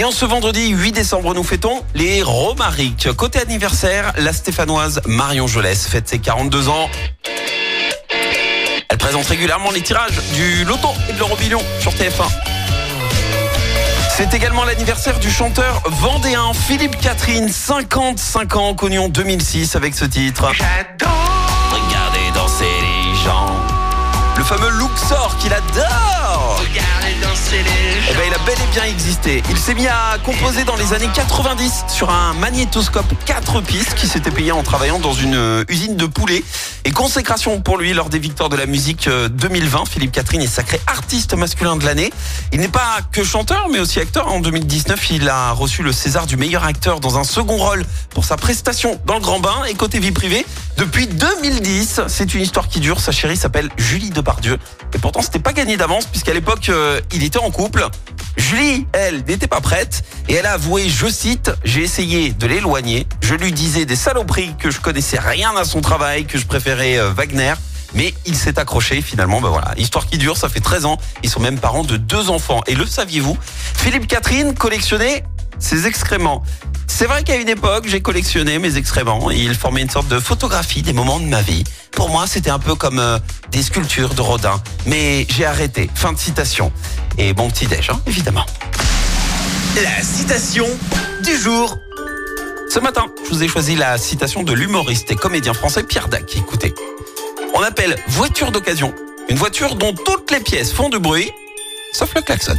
Et en ce vendredi 8 décembre, nous fêtons les Romaric. Côté anniversaire, la stéphanoise Marion Jolès fête ses 42 ans. Elle présente régulièrement les tirages du loto et de l'Eurobillion sur TF1. C'est également l'anniversaire du chanteur vendéen Philippe Catherine, 55 ans, connu en 2006 avec ce titre. Fameux Luxor qu'il adore. Eh ben, il a bel et bien existé. Il s'est mis à composer dans les années 90 sur un magnétoscope 4 pistes qui s'était payé en travaillant dans une euh, usine de poulet. Et consécration pour lui lors des victoires de la musique euh, 2020. Philippe Catherine est sacré artiste masculin de l'année. Il n'est pas que chanteur mais aussi acteur. En 2019, il a reçu le César du meilleur acteur dans un second rôle pour sa prestation dans le Grand Bain. Et côté vie privée, depuis 2010, c'est une histoire qui dure. Sa chérie s'appelle Julie Depardieu. Et pourtant, c'était pas gagné d'avance puisqu'à l'époque, euh, il était en couple. Julie, elle, n'était pas prête et elle a avoué, je cite, j'ai essayé de l'éloigner. Je lui disais des saloperies que je connaissais rien à son travail, que je préférais euh, Wagner. Mais il s'est accroché finalement, ben voilà, histoire qui dure, ça fait 13 ans, ils sont même parents de deux enfants. Et le saviez-vous? Philippe Catherine collectionnait ses excréments. C'est vrai qu'à une époque, j'ai collectionné mes excréments et ils formaient une sorte de photographie des moments de ma vie. Pour moi, c'était un peu comme euh, des sculptures de Rodin. Mais j'ai arrêté. Fin de citation. Et bon petit déj, hein, évidemment. La citation du jour. Ce matin, je vous ai choisi la citation de l'humoriste et comédien français Pierre Dac. Écoutez. On appelle voiture d'occasion une voiture dont toutes les pièces font du bruit, sauf le klaxon.